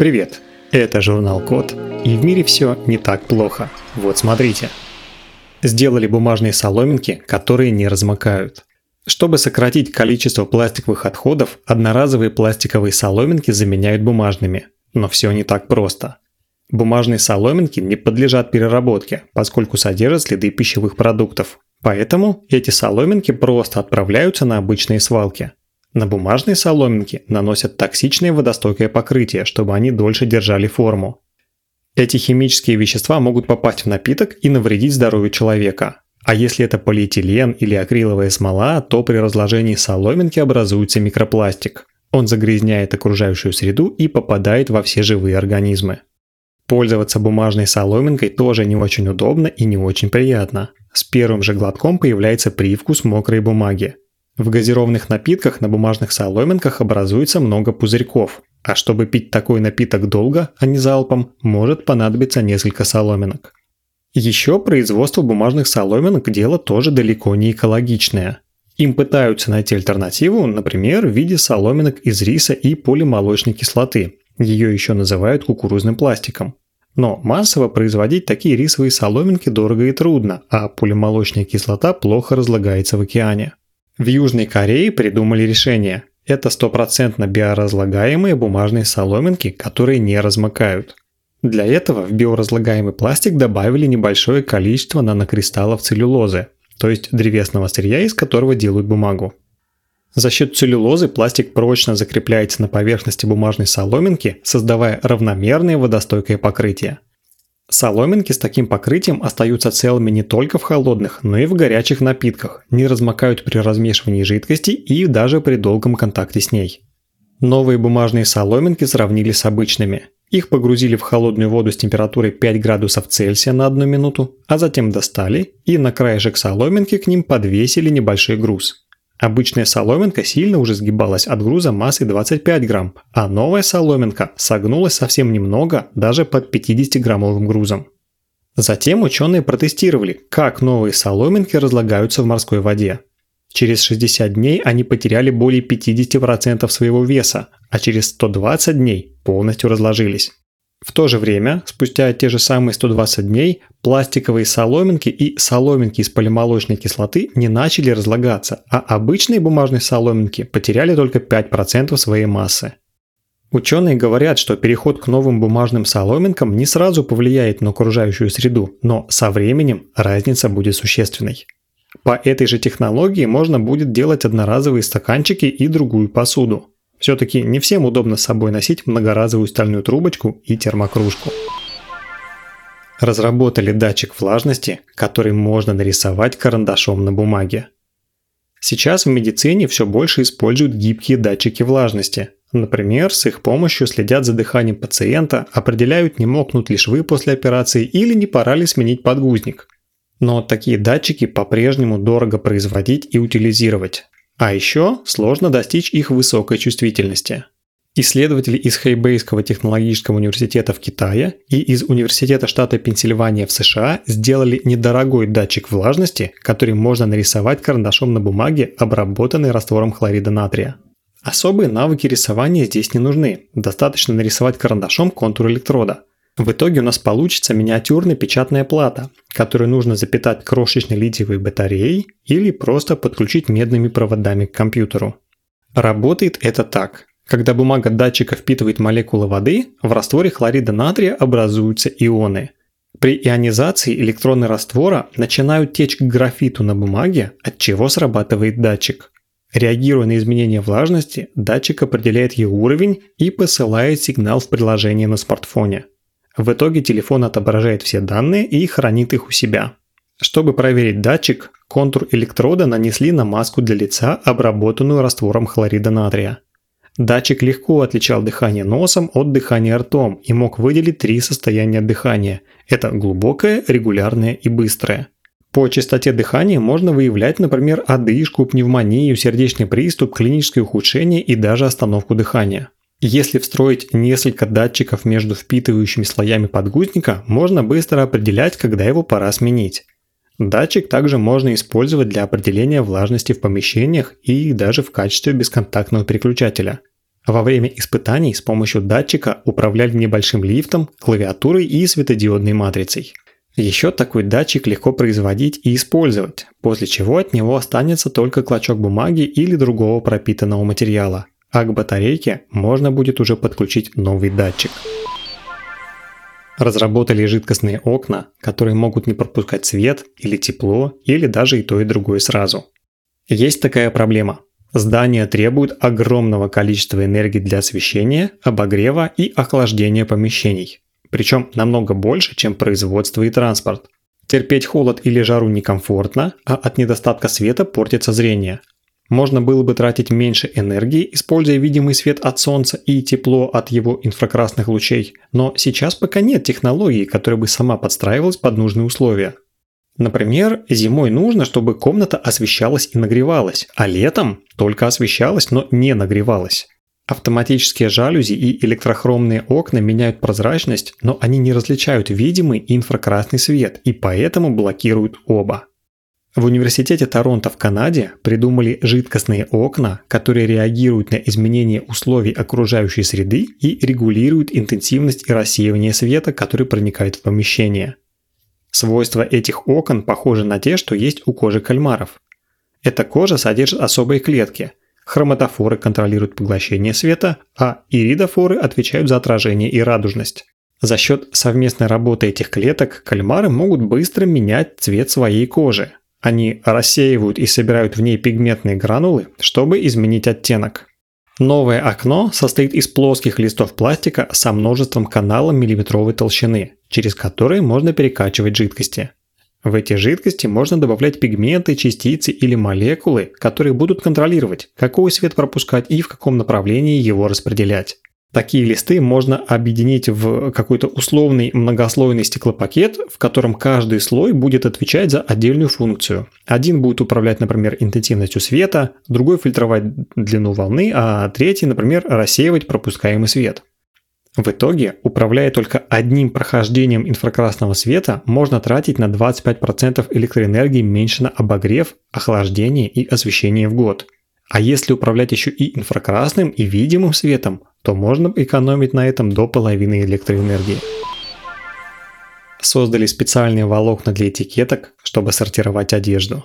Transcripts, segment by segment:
Привет! Это журнал Код, и в мире все не так плохо. Вот смотрите. Сделали бумажные соломинки, которые не размокают. Чтобы сократить количество пластиковых отходов, одноразовые пластиковые соломинки заменяют бумажными. Но все не так просто. Бумажные соломинки не подлежат переработке, поскольку содержат следы пищевых продуктов. Поэтому эти соломинки просто отправляются на обычные свалки – на бумажные соломинки наносят токсичное водостойкое покрытие, чтобы они дольше держали форму. Эти химические вещества могут попасть в напиток и навредить здоровью человека. А если это полиэтилен или акриловая смола, то при разложении соломинки образуется микропластик. Он загрязняет окружающую среду и попадает во все живые организмы. Пользоваться бумажной соломинкой тоже не очень удобно и не очень приятно. С первым же глотком появляется привкус мокрой бумаги. В газированных напитках на бумажных соломинках образуется много пузырьков, а чтобы пить такой напиток долго, а не залпом, может понадобиться несколько соломинок. Еще производство бумажных соломинок – дело тоже далеко не экологичное. Им пытаются найти альтернативу, например, в виде соломинок из риса и полимолочной кислоты. Ее еще называют кукурузным пластиком. Но массово производить такие рисовые соломинки дорого и трудно, а полимолочная кислота плохо разлагается в океане. В Южной Корее придумали решение. Это стопроцентно биоразлагаемые бумажные соломинки, которые не размокают. Для этого в биоразлагаемый пластик добавили небольшое количество нанокристаллов целлюлозы, то есть древесного сырья, из которого делают бумагу. За счет целлюлозы пластик прочно закрепляется на поверхности бумажной соломинки, создавая равномерное водостойкое покрытие. Соломинки с таким покрытием остаются целыми не только в холодных, но и в горячих напитках, не размокают при размешивании жидкости и даже при долгом контакте с ней. Новые бумажные соломинки сравнили с обычными. Их погрузили в холодную воду с температурой 5 градусов Цельсия на одну минуту, а затем достали и на краешек соломинки к ним подвесили небольшой груз. Обычная соломинка сильно уже сгибалась от груза массой 25 грамм, а новая соломинка согнулась совсем немного, даже под 50-граммовым грузом. Затем ученые протестировали, как новые соломинки разлагаются в морской воде. Через 60 дней они потеряли более 50% своего веса, а через 120 дней полностью разложились. В то же время, спустя те же самые 120 дней, пластиковые соломинки и соломинки из полимолочной кислоты не начали разлагаться, а обычные бумажные соломинки потеряли только 5% своей массы. Ученые говорят, что переход к новым бумажным соломинкам не сразу повлияет на окружающую среду, но со временем разница будет существенной. По этой же технологии можно будет делать одноразовые стаканчики и другую посуду. Все-таки не всем удобно с собой носить многоразовую стальную трубочку и термокружку. Разработали датчик влажности, который можно нарисовать карандашом на бумаге. Сейчас в медицине все больше используют гибкие датчики влажности. Например, с их помощью следят за дыханием пациента, определяют, не мокнут ли швы после операции или не пора ли сменить подгузник. Но такие датчики по-прежнему дорого производить и утилизировать. А еще сложно достичь их высокой чувствительности. Исследователи из Хейбейского технологического университета в Китае и из Университета штата Пенсильвания в США сделали недорогой датчик влажности, который можно нарисовать карандашом на бумаге, обработанной раствором хлорида натрия. Особые навыки рисования здесь не нужны, достаточно нарисовать карандашом контур электрода – в итоге у нас получится миниатюрная печатная плата, которую нужно запитать крошечной литиевой батареей или просто подключить медными проводами к компьютеру. Работает это так. Когда бумага датчика впитывает молекулы воды, в растворе хлорида натрия образуются ионы. При ионизации электроны раствора начинают течь к графиту на бумаге, от чего срабатывает датчик. Реагируя на изменение влажности, датчик определяет ее уровень и посылает сигнал в приложение на смартфоне. В итоге телефон отображает все данные и хранит их у себя. Чтобы проверить датчик, контур электрода нанесли на маску для лица, обработанную раствором хлорида натрия. Датчик легко отличал дыхание носом от дыхания ртом и мог выделить три состояния дыхания. Это глубокое, регулярное и быстрое. По частоте дыхания можно выявлять, например, одышку, пневмонию, сердечный приступ, клиническое ухудшение и даже остановку дыхания. Если встроить несколько датчиков между впитывающими слоями подгузника, можно быстро определять, когда его пора сменить. Датчик также можно использовать для определения влажности в помещениях и даже в качестве бесконтактного переключателя. Во время испытаний с помощью датчика управляли небольшим лифтом, клавиатурой и светодиодной матрицей. Еще такой датчик легко производить и использовать, после чего от него останется только клочок бумаги или другого пропитанного материала, а к батарейке можно будет уже подключить новый датчик. Разработали жидкостные окна, которые могут не пропускать свет или тепло, или даже и то и другое сразу. Есть такая проблема. Здания требуют огромного количества энергии для освещения, обогрева и охлаждения помещений причем намного больше, чем производство и транспорт. Терпеть холод или жару некомфортно, а от недостатка света портится зрение. Можно было бы тратить меньше энергии, используя видимый свет от солнца и тепло от его инфракрасных лучей, но сейчас пока нет технологии, которая бы сама подстраивалась под нужные условия. Например, зимой нужно, чтобы комната освещалась и нагревалась, а летом только освещалась, но не нагревалась. Автоматические жалюзи и электрохромные окна меняют прозрачность, но они не различают видимый и инфракрасный свет и поэтому блокируют оба. В университете Торонто в Канаде придумали жидкостные окна, которые реагируют на изменения условий окружающей среды и регулируют интенсивность и рассеивание света, который проникает в помещение. Свойства этих окон похожи на те, что есть у кожи кальмаров. Эта кожа содержит особые клетки – хроматофоры контролируют поглощение света, а иридофоры отвечают за отражение и радужность. За счет совместной работы этих клеток кальмары могут быстро менять цвет своей кожи. Они рассеивают и собирают в ней пигментные гранулы, чтобы изменить оттенок. Новое окно состоит из плоских листов пластика со множеством каналов миллиметровой толщины, через которые можно перекачивать жидкости. В эти жидкости можно добавлять пигменты, частицы или молекулы, которые будут контролировать, какой свет пропускать и в каком направлении его распределять. Такие листы можно объединить в какой-то условный многослойный стеклопакет, в котором каждый слой будет отвечать за отдельную функцию. Один будет управлять, например, интенсивностью света, другой фильтровать длину волны, а третий, например, рассеивать пропускаемый свет. В итоге, управляя только одним прохождением инфракрасного света, можно тратить на 25% электроэнергии меньше на обогрев, охлаждение и освещение в год. А если управлять еще и инфракрасным и видимым светом, то можно экономить на этом до половины электроэнергии. Создали специальные волокна для этикеток, чтобы сортировать одежду.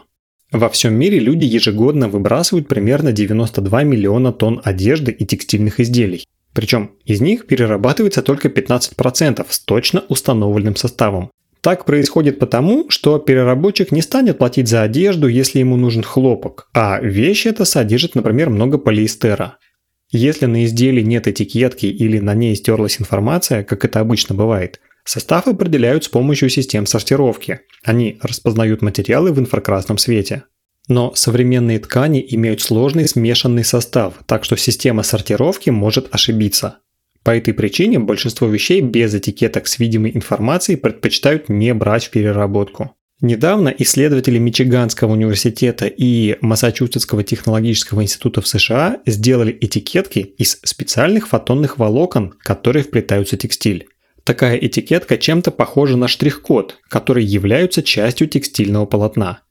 Во всем мире люди ежегодно выбрасывают примерно 92 миллиона тонн одежды и текстильных изделий. Причем из них перерабатывается только 15% с точно установленным составом. Так происходит потому, что переработчик не станет платить за одежду, если ему нужен хлопок, а вещь эта содержит, например, много полиэстера. Если на изделии нет этикетки или на ней стерлась информация, как это обычно бывает, состав определяют с помощью систем сортировки. Они распознают материалы в инфракрасном свете. Но современные ткани имеют сложный смешанный состав, так что система сортировки может ошибиться. По этой причине большинство вещей без этикеток с видимой информацией предпочитают не брать в переработку. Недавно исследователи Мичиганского университета и Массачусетского технологического института в США сделали этикетки из специальных фотонных волокон, которые вплетаются в текстиль. Такая этикетка чем-то похожа на штрих-код, которые являются частью текстильного полотна.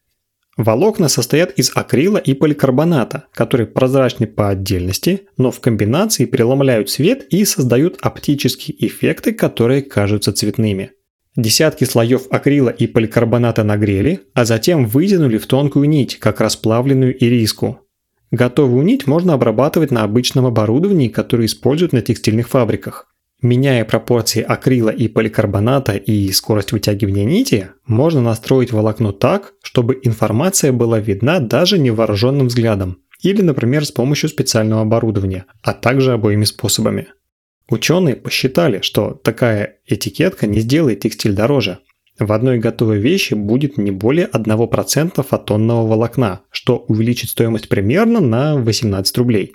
Волокна состоят из акрила и поликарбоната, которые прозрачны по отдельности, но в комбинации преломляют свет и создают оптические эффекты, которые кажутся цветными. Десятки слоев акрила и поликарбоната нагрели, а затем вытянули в тонкую нить, как расплавленную ириску. Готовую нить можно обрабатывать на обычном оборудовании, которое используют на текстильных фабриках. Меняя пропорции акрила и поликарбоната и скорость вытягивания нити, можно настроить волокно так, чтобы информация была видна даже невооруженным взглядом, или, например, с помощью специального оборудования, а также обоими способами. Ученые посчитали, что такая этикетка не сделает текстиль дороже. В одной готовой вещи будет не более 1% фотонного волокна, что увеличит стоимость примерно на 18 рублей.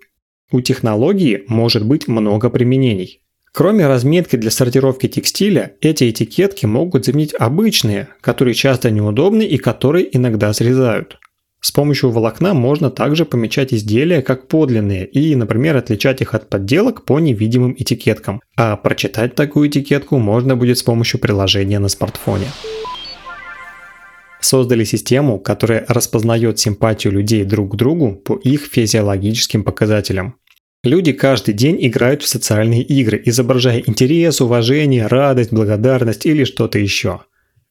У технологии может быть много применений. Кроме разметки для сортировки текстиля, эти этикетки могут заменить обычные, которые часто неудобны и которые иногда срезают. С помощью волокна можно также помечать изделия как подлинные и, например, отличать их от подделок по невидимым этикеткам. А прочитать такую этикетку можно будет с помощью приложения на смартфоне. Создали систему, которая распознает симпатию людей друг к другу по их физиологическим показателям. Люди каждый день играют в социальные игры, изображая интерес, уважение, радость, благодарность или что-то еще.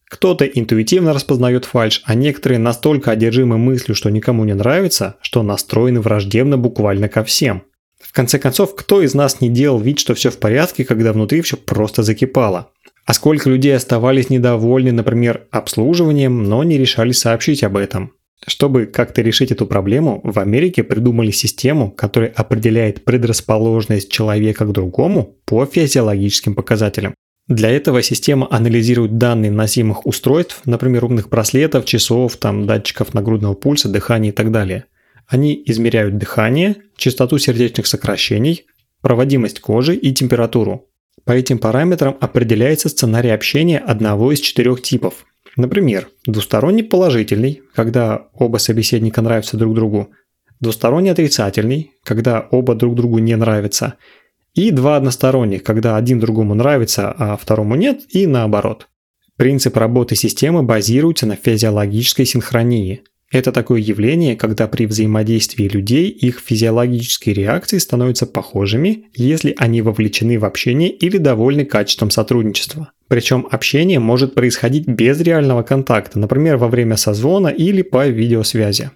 Кто-то интуитивно распознает фальш, а некоторые настолько одержимы мыслью, что никому не нравится, что настроены враждебно буквально ко всем. В конце концов, кто из нас не делал вид, что все в порядке, когда внутри все просто закипало? А сколько людей оставались недовольны, например, обслуживанием, но не решали сообщить об этом? Чтобы как-то решить эту проблему, в Америке придумали систему, которая определяет предрасположенность человека к другому по физиологическим показателям. Для этого система анализирует данные носимых устройств, например, умных браслетов, часов, там, датчиков нагрудного пульса, дыхания и так далее. Они измеряют дыхание, частоту сердечных сокращений, проводимость кожи и температуру. По этим параметрам определяется сценарий общения одного из четырех типов. Например, двусторонний положительный, когда оба собеседника нравятся друг другу, двусторонний отрицательный, когда оба друг другу не нравятся – и два односторонних, когда один другому нравится, а второму нет, и наоборот. Принцип работы системы базируется на физиологической синхронии. Это такое явление, когда при взаимодействии людей их физиологические реакции становятся похожими, если они вовлечены в общение или довольны качеством сотрудничества. Причем общение может происходить без реального контакта, например, во время созвона или по видеосвязи.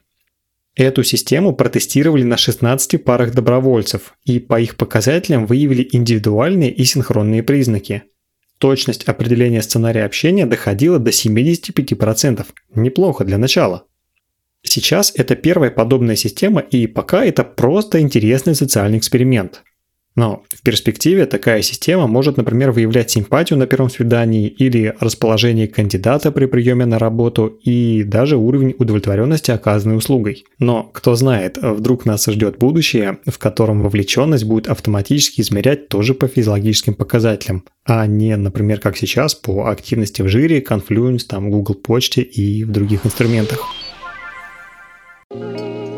Эту систему протестировали на 16 парах добровольцев и по их показателям выявили индивидуальные и синхронные признаки. Точность определения сценария общения доходила до 75%. Неплохо для начала. Сейчас это первая подобная система и пока это просто интересный социальный эксперимент – но в перспективе такая система может, например, выявлять симпатию на первом свидании или расположение кандидата при приеме на работу и даже уровень удовлетворенности оказанной услугой. Но кто знает, вдруг нас ждет будущее, в котором вовлеченность будет автоматически измерять тоже по физиологическим показателям, а не, например, как сейчас, по активности в жире, Confluence, там, Google почте и в других инструментах.